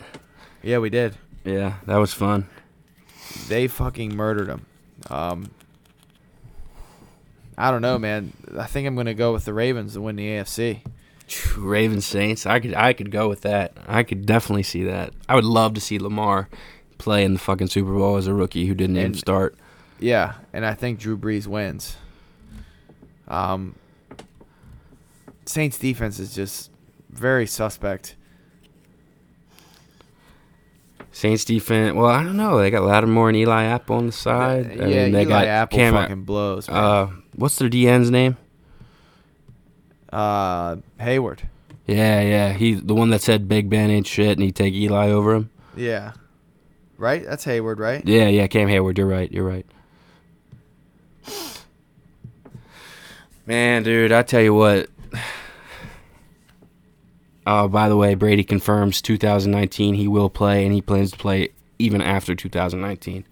Yeah, we did. Yeah, that was fun. They fucking murdered them. Um, I don't know, man. I think I'm gonna go with the Ravens to win the AFC. Ravens Saints. I could I could go with that. I could definitely see that. I would love to see Lamar play in the fucking Super Bowl as a rookie who didn't even start. Yeah, and I think Drew Brees wins. Um, Saints defense is just very suspect. Saints defense. Well, I don't know. They got Lattimore and Eli Apple on the side. yeah, I mean, they Eli got Apple Cam- fucking blows. Uh, what's their DN's name? Uh, Hayward. Yeah, yeah. He the one that said Big Ben ain't shit and he'd take Eli over him. Yeah. Right? That's Hayward, right? Yeah, yeah. Cam Hayward. You're right. You're right. Man, dude, I tell you what. <sighs> Oh, by the way, Brady confirms 2019 he will play, and he plans to play even after 2019.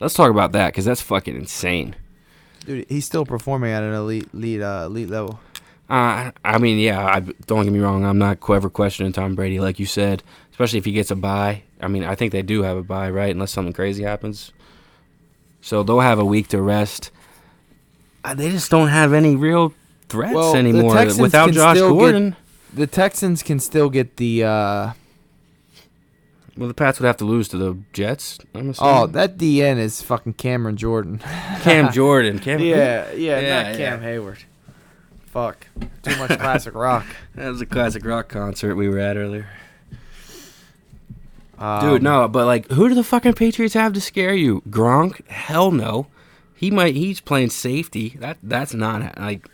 Let's talk about that because that's fucking insane. Dude, he's still performing at an elite, elite, uh, elite level. Uh, I mean, yeah, I, don't get me wrong. I'm not ever questioning Tom Brady, like you said, especially if he gets a bye. I mean, I think they do have a bye, right? Unless something crazy happens. So they'll have a week to rest. Uh, they just don't have any real threats Well, anymore without Josh still get- Gordon. The Texans can still get the. Uh, Well, the Pats would have to lose to the Jets. I'm assuming. oh, that DN is fucking Cameron Jordan. <laughs> Cam <laughs> Jordan. Cam. yeah, yeah, Yeah, not yeah. Cam Hayward. Fuck. Too much classic <laughs> rock. That was a classic rock concert we were at earlier. Um, Dude, no, but like, who do the fucking Patriots have to scare you? Gronk? Hell no. He might. He's playing safety. That that's not like.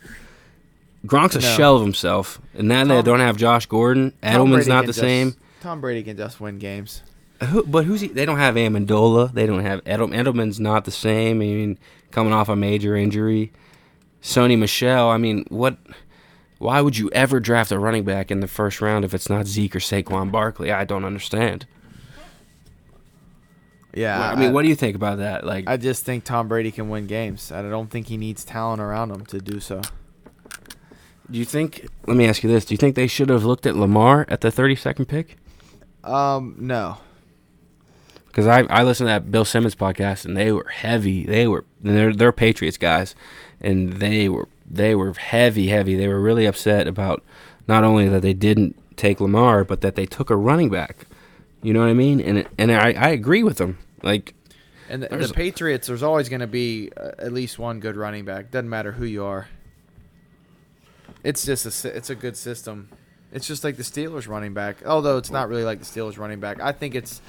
Gronk's a No. shell of himself, and now they don't have Josh Gordon. Tom Edelman's not the just- same. Tom Brady can just win games. Who, but who's he? They don't have Amendola. They don't have Edel, Edelman's not the same. I mean, coming off a major injury. Sony Michel. I mean, what? Why would you ever draft a running back in the first round if it's not Zeke or Saquon Barkley? I don't understand. Yeah, I mean, what do you think about that? Like, I just think Tom Brady can win games. I don't think he needs talent around him to do so. do you think? Let me ask you this: Do you think they should have looked at Lamar at the thirty-second pick? Um, no. Because I I listened to that Bill Simmons podcast and they were heavy. They were they're they're Patriots guys, and they were they were heavy, heavy. They were really upset about not only that they didn't take Lamar, but that they took a running back. You know what I mean? And and I, I agree with them. Like And the, the Patriots, there's always going to be uh, at least one good running back. Doesn't matter who you are. It's just a it's a good system. It's just like the Steelers running back. Although it's not really like the Steelers running back. I think it's.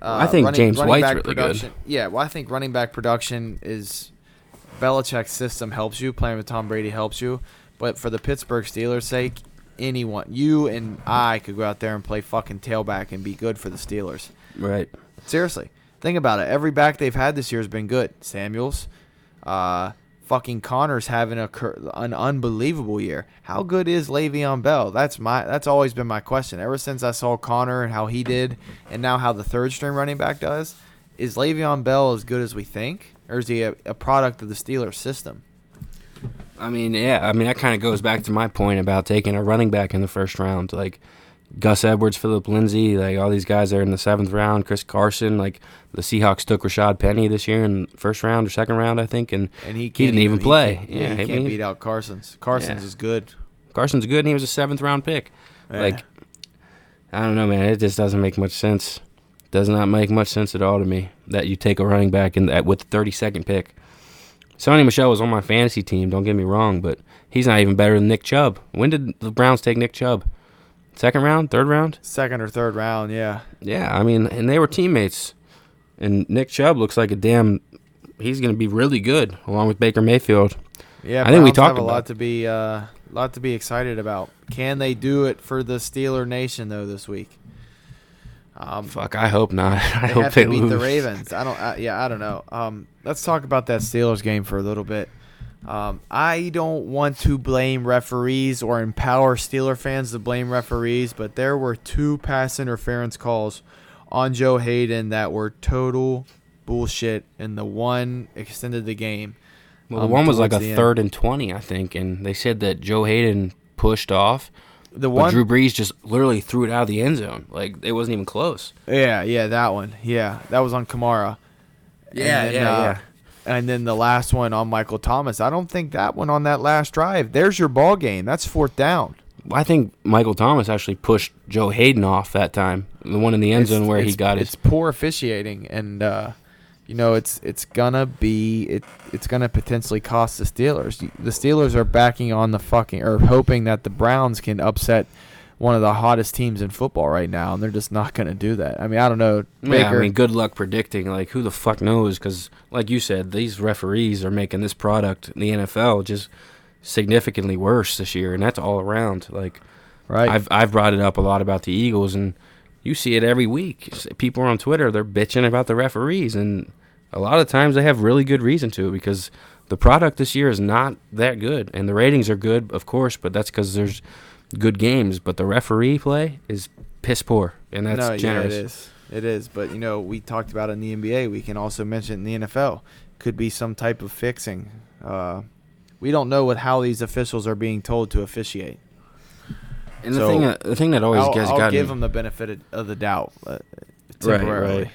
Uh, I think running, James running White's really good. production, Yeah, well, I think running back production is Belichick's system helps you. Playing with Tom Brady helps you. But for the Pittsburgh Steelers' sake, anyone, you and I, could go out there and play fucking tailback and be good for the Steelers. right. Seriously, think about it. Every back they've had this year has been good. Samuels, uh, fucking Conner's having a cur- an unbelievable year. How good is Le'Veon Bell? That's my that's always been my question ever since I saw Connor and how he did, and now how the third string running back does. Is Le'Veon Bell as good as we think, or is he a, a product of the Steelers system? I mean, yeah. I mean, that kind of goes back to my point about taking a running back in the first round, like Gus Edwards, Philip Lindsay, like all these guys are in the seventh round. Chris Carson, like the Seahawks took Rashaad Penny this year in first round or second round, I think, and And he, He didn't even play. can't- Yeah, he can't beat out Carson's. Carson's Yeah. is good. Carson's good, and he was a seventh round pick. Yeah. Like, I don't know, man. It just doesn't make much sense. Does not make much sense at all to me that you take a running back in that with the 32nd pick. Sony Michel was on my fantasy team. Don't get me wrong, but he's not even better than Nick Chubb. When did the Browns take Nick Chubb? Second round, third round? second or third round, yeah. Yeah, I mean, and they were teammates. And Nick Chubb looks like a damn. He's going to be really good along with Baker Mayfield. Yeah, I think we talked have a lot to be uh, lot to be excited about. Can they do it for the Steeler Nation though this week? Um, Fuck, I hope not. <laughs> I they hope have they to beat lose. the Ravens. I don't. Uh, yeah, I don't know. Um, let's talk about that Steelers game for a little bit. Um, I don't want to blame referees or empower Steeler fans to blame referees, but there were two pass interference calls on Joe Haden that were total bullshit, and the one extended the game. Well, the um, one was like a the end. third and 20, I think, and they said that Joe Haden pushed off, The one, Drew Brees just literally threw it out of the end zone. Like, it wasn't even close. Yeah, yeah, that one. Yeah, that was on Kamara. Yeah, then, yeah, uh, yeah. And then the last one on Michael Thomas. I don't think that one on that last drive. There's your ball game. That's fourth down. I think Michael Thomas actually pushed Joe Haden off that time. The one in the end It's- zone where he got it. It's poor officiating, and uh, you know it's it's gonna be it. It's gonna potentially cost the Steelers. The Steelers are backing on the fucking or hoping that the Browns can upset one of the hottest teams in football right now, and they're just not gonna do that. I mean, I don't know. Yeah, I mean, good luck predicting. Like, who the fuck knows? Because, like you said, these referees are making this product in the NFL just significantly worse this year, and that's all around. Like, right? I've I've brought it up a lot about the Eagles, and you see it every week. People are on Twitter; they're bitching about the referees, and a lot of times they have really good reason to because the product this year is not that good, and the ratings are good, of course, but that's because there's good games. But the referee play is piss poor, and that's no, generous. yeah, it is. It is, but you know, we talked about it in the NBA. We can also mention in the NFL. Could be some type of fixing. Uh, we don't know what how these officials are being told to officiate. And the So, thing, that, the thing that always I'll, gets I'll gotten give them the benefit of- the doubt uh, Right, temporarily. right.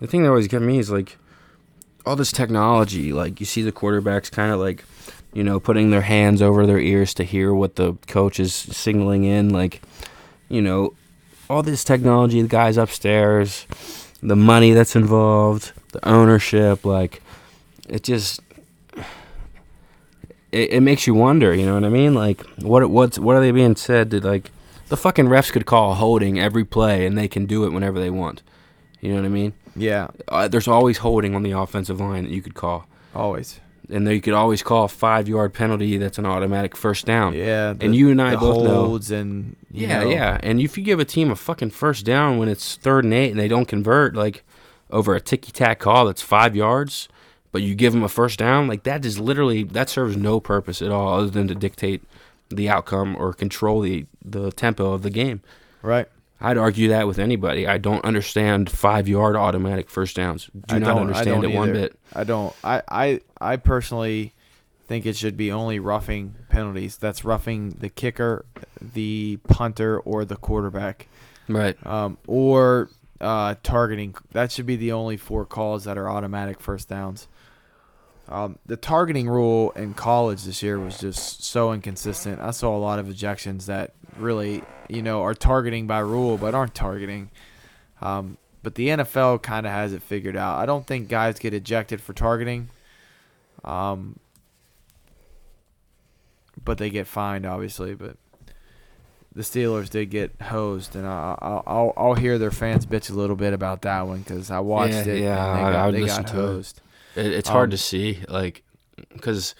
The thing that always get me is like all this technology. Like you see the quarterbacks kind of like, you know, putting their hands over their ears to hear what the coach is signaling in. Like, you know, all this technology. The guys upstairs, the money that's involved, the ownership. Like, it just. It, it makes you wonder, you know what I mean? Like, what what's what are they being said to like? The fucking refs could call holding every play, and they can do it whenever they want. You know what I mean? Yeah, Uh, there's always holding on the offensive line that you could call, always. and then you could always call a five yard penalty that's an automatic first down. Yeah, and you and I the both know. holds and you Yeah, know, yeah. And if you give a team a fucking first down when it's third and eight and they don't convert, like over a ticky tack call that's five yards, but you give them a first down, like that is literally that serves no purpose at all other than to dictate the outcome or control the the tempo of the game. right. I'd argue that with anybody. I don't understand five yard automatic first downs. Do I not understand it one bit. I don't. I, I I personally think it should be only roughing penalties. That's roughing the kicker, the punter, or the quarterback, Right. um, or uh, targeting. That should be the only four calls that are automatic first downs. Um, the targeting rule in college this year was just so inconsistent. I saw a lot of ejections that really, you know, are targeting by rule but aren't targeting. Um, but the NFL kind of has it figured out. I don't think guys get ejected for targeting. Um, but they get fined, obviously. But the Steelers did get hosed, and I, I, I'll I'll hear their fans bitch a little bit about that one because I watched Yeah, it. yeah, and they got, I would they got to it. It, it's hard Um, to see, like, because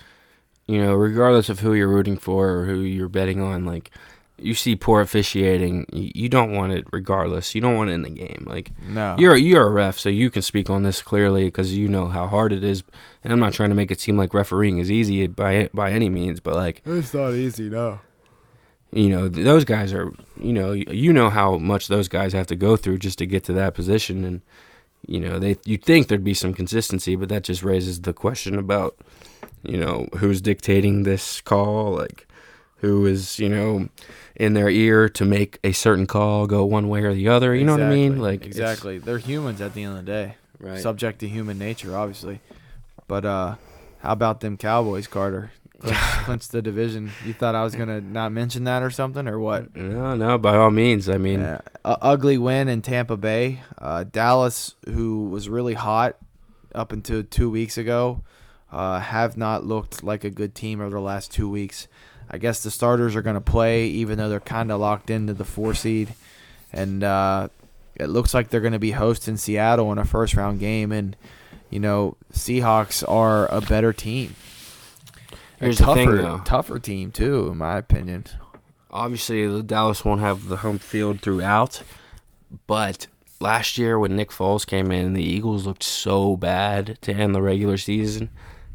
you know, regardless of who you're rooting for or who you're betting on, like, you see poor officiating, you, you don't want it. Regardless, you don't want it in the game. Like, No, you're you're a ref, so you can speak on this clearly because you know how hard it is. And I'm not trying to make it seem like refereeing is easy by by any means, but like, it's not easy. No. you know, th- those guys are, you know, you know how much those guys have to go through just to get to that position, and you know, they you'd think there'd be some consistency, but that just raises the question about, you know, who's dictating this call, like who is, you know, in their ear to make a certain call go one way or the other. You know what I mean? Like exactly. They're humans at the end of the day. right? subject to human nature, obviously. But uh, how about them Cowboys, Carter? Clinch, <laughs> clinch the division. You thought I was gonna not mention that or something, or what? no, no, by all means. I mean. A ugly win in Tampa Bay. Uh, Dallas, who was really hot up until two weeks ago, uh, have not looked like a good team over the last two weeks. I guess the starters are going to play, even though they're kind of locked into the four seed, and uh, it looks like they're going to be hosting Seattle in a first round game. And you know, Seahawks are a better team, Here's a the tougher, thing, though. tougher team too, in my opinion. obviously the Dallas won't have the home field throughout, but last year when Nick Foles came in, the Eagles looked so bad to end the regular season,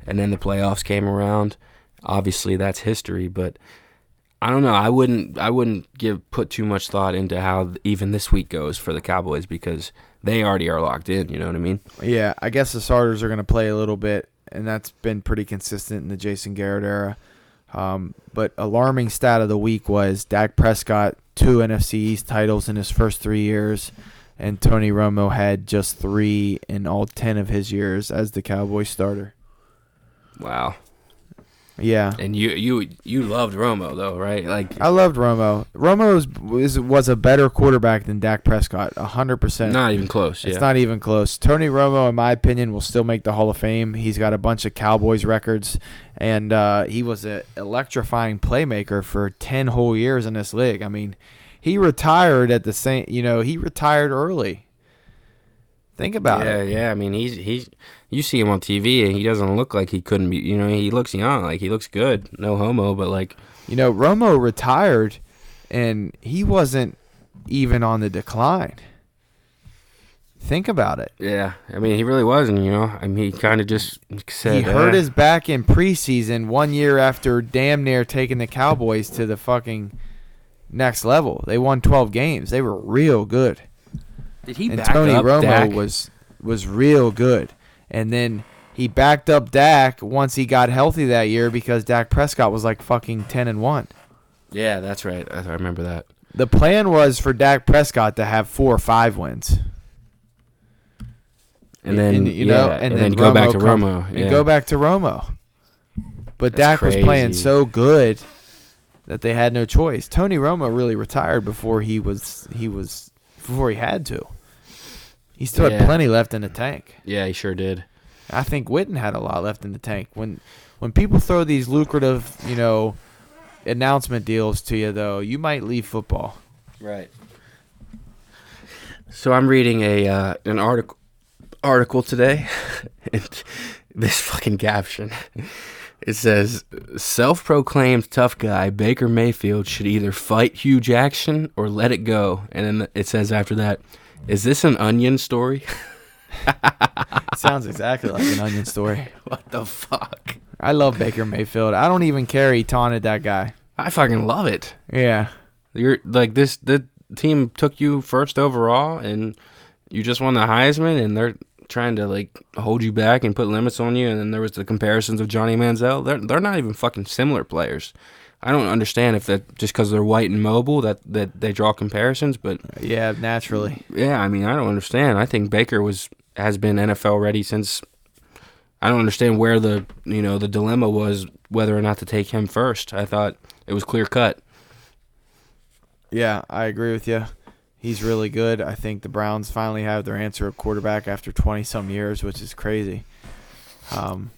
and then the playoffs came around. Obviously, that's history, but I don't know. I wouldn't. I wouldn't give put too much thought into how even this week goes for the Cowboys because they already are locked in. You know what I mean? Yeah, I guess the starters are going to play a little bit, and that's been pretty consistent in the Jason Garrett era. Um, but alarming stat of the week was Dak Prescott two NFC East titles in his first three years, and Tony Romo had just three in all ten of his years as the Cowboys starter. Wow. Yeah, And you you you loved Romo though, right? Like I loved Romo. Romo was was, a better quarterback than Dak Prescott, hundred percent. not even close. It's yeah. not even close. Tony Romo, in my opinion, will still make the Hall of Fame. He's got a bunch of Cowboys records, and uh, he was an electrifying playmaker for ten whole years in this league. I mean, he retired at the same. You know, he retired early. Think about yeah, it. yeah. Yeah. I mean, he's he's. You see him on TV, and he doesn't look like he couldn't be. You know, he looks young, like he looks good. No homo, but like, You know, Romo retired, and he wasn't even on the decline. Think about it. yeah. I mean, he really wasn't. You know, I mean, he kind of just said he hurt "Eh." his back in preseason one year after damn near taking the Cowboys to the fucking next level. They won 12 games. They were real good. Did he and back Tony up Romo Dak? was was real good. And then he backed up Dak once he got healthy that year because Dak Prescott was like fucking 10 and 1. Yeah, that's right. I remember that. The plan was for Dak Prescott to have 4 or 5 wins. And then you know, yeah, and, then, then, go back to come- Romo. and go back to Romo. But That's Dak was playing so good that they had no choice. Tony Romo really retired before he was he was before he had to. He still had plenty left in the tank. Yeah, he sure did. I think Witten had a lot left in the tank. When when people throw these lucrative, you know, announcement deals to you though, you might leave football. Right. So I'm reading a uh, an article article today, <laughs> and this fucking caption. It says, "Self-proclaimed tough guy Baker Mayfield should either fight Hue Jackson or let it go." And then it says after that, "Is this an Onion story?" <laughs> Sounds exactly like an onion story. <laughs> what the fuck? I love Baker Mayfield. I don't even care he taunted that guy. I fucking love it. Yeah. You're like this. The team took you first overall, and you just won the Heisman, and they're trying to like hold you back and put limits on you. And then there was the comparisons of Johnny Manziel. They're they're not even fucking similar players. I don't understand if that just because they're white and mobile that that they draw comparisons. But Yeah, naturally. yeah, I mean I don't understand. I think Baker was has been NFL ready since I don't understand where the you know the dilemma was whether or not to take him first. I thought it was clear cut. Yeah, I agree with you. He's really good. I think the Browns finally have their answer at quarterback after 20 some years, which is crazy. Um,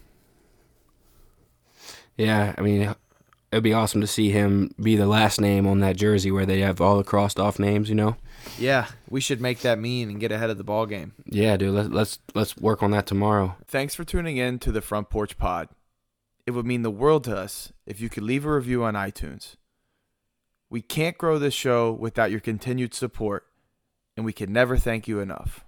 Yeah, I mean, it'd be awesome to see him be the last name on that jersey where they have all the crossed off names. You know? yeah, we should make that mean and get ahead of the ball game. Yeah, dude. Let's let's let's work on that tomorrow. Thanks for tuning in to the Front Porch Pod. It would mean the world to us if you could leave a review on iTunes. We can't grow this show without your continued support, and we can never thank you enough.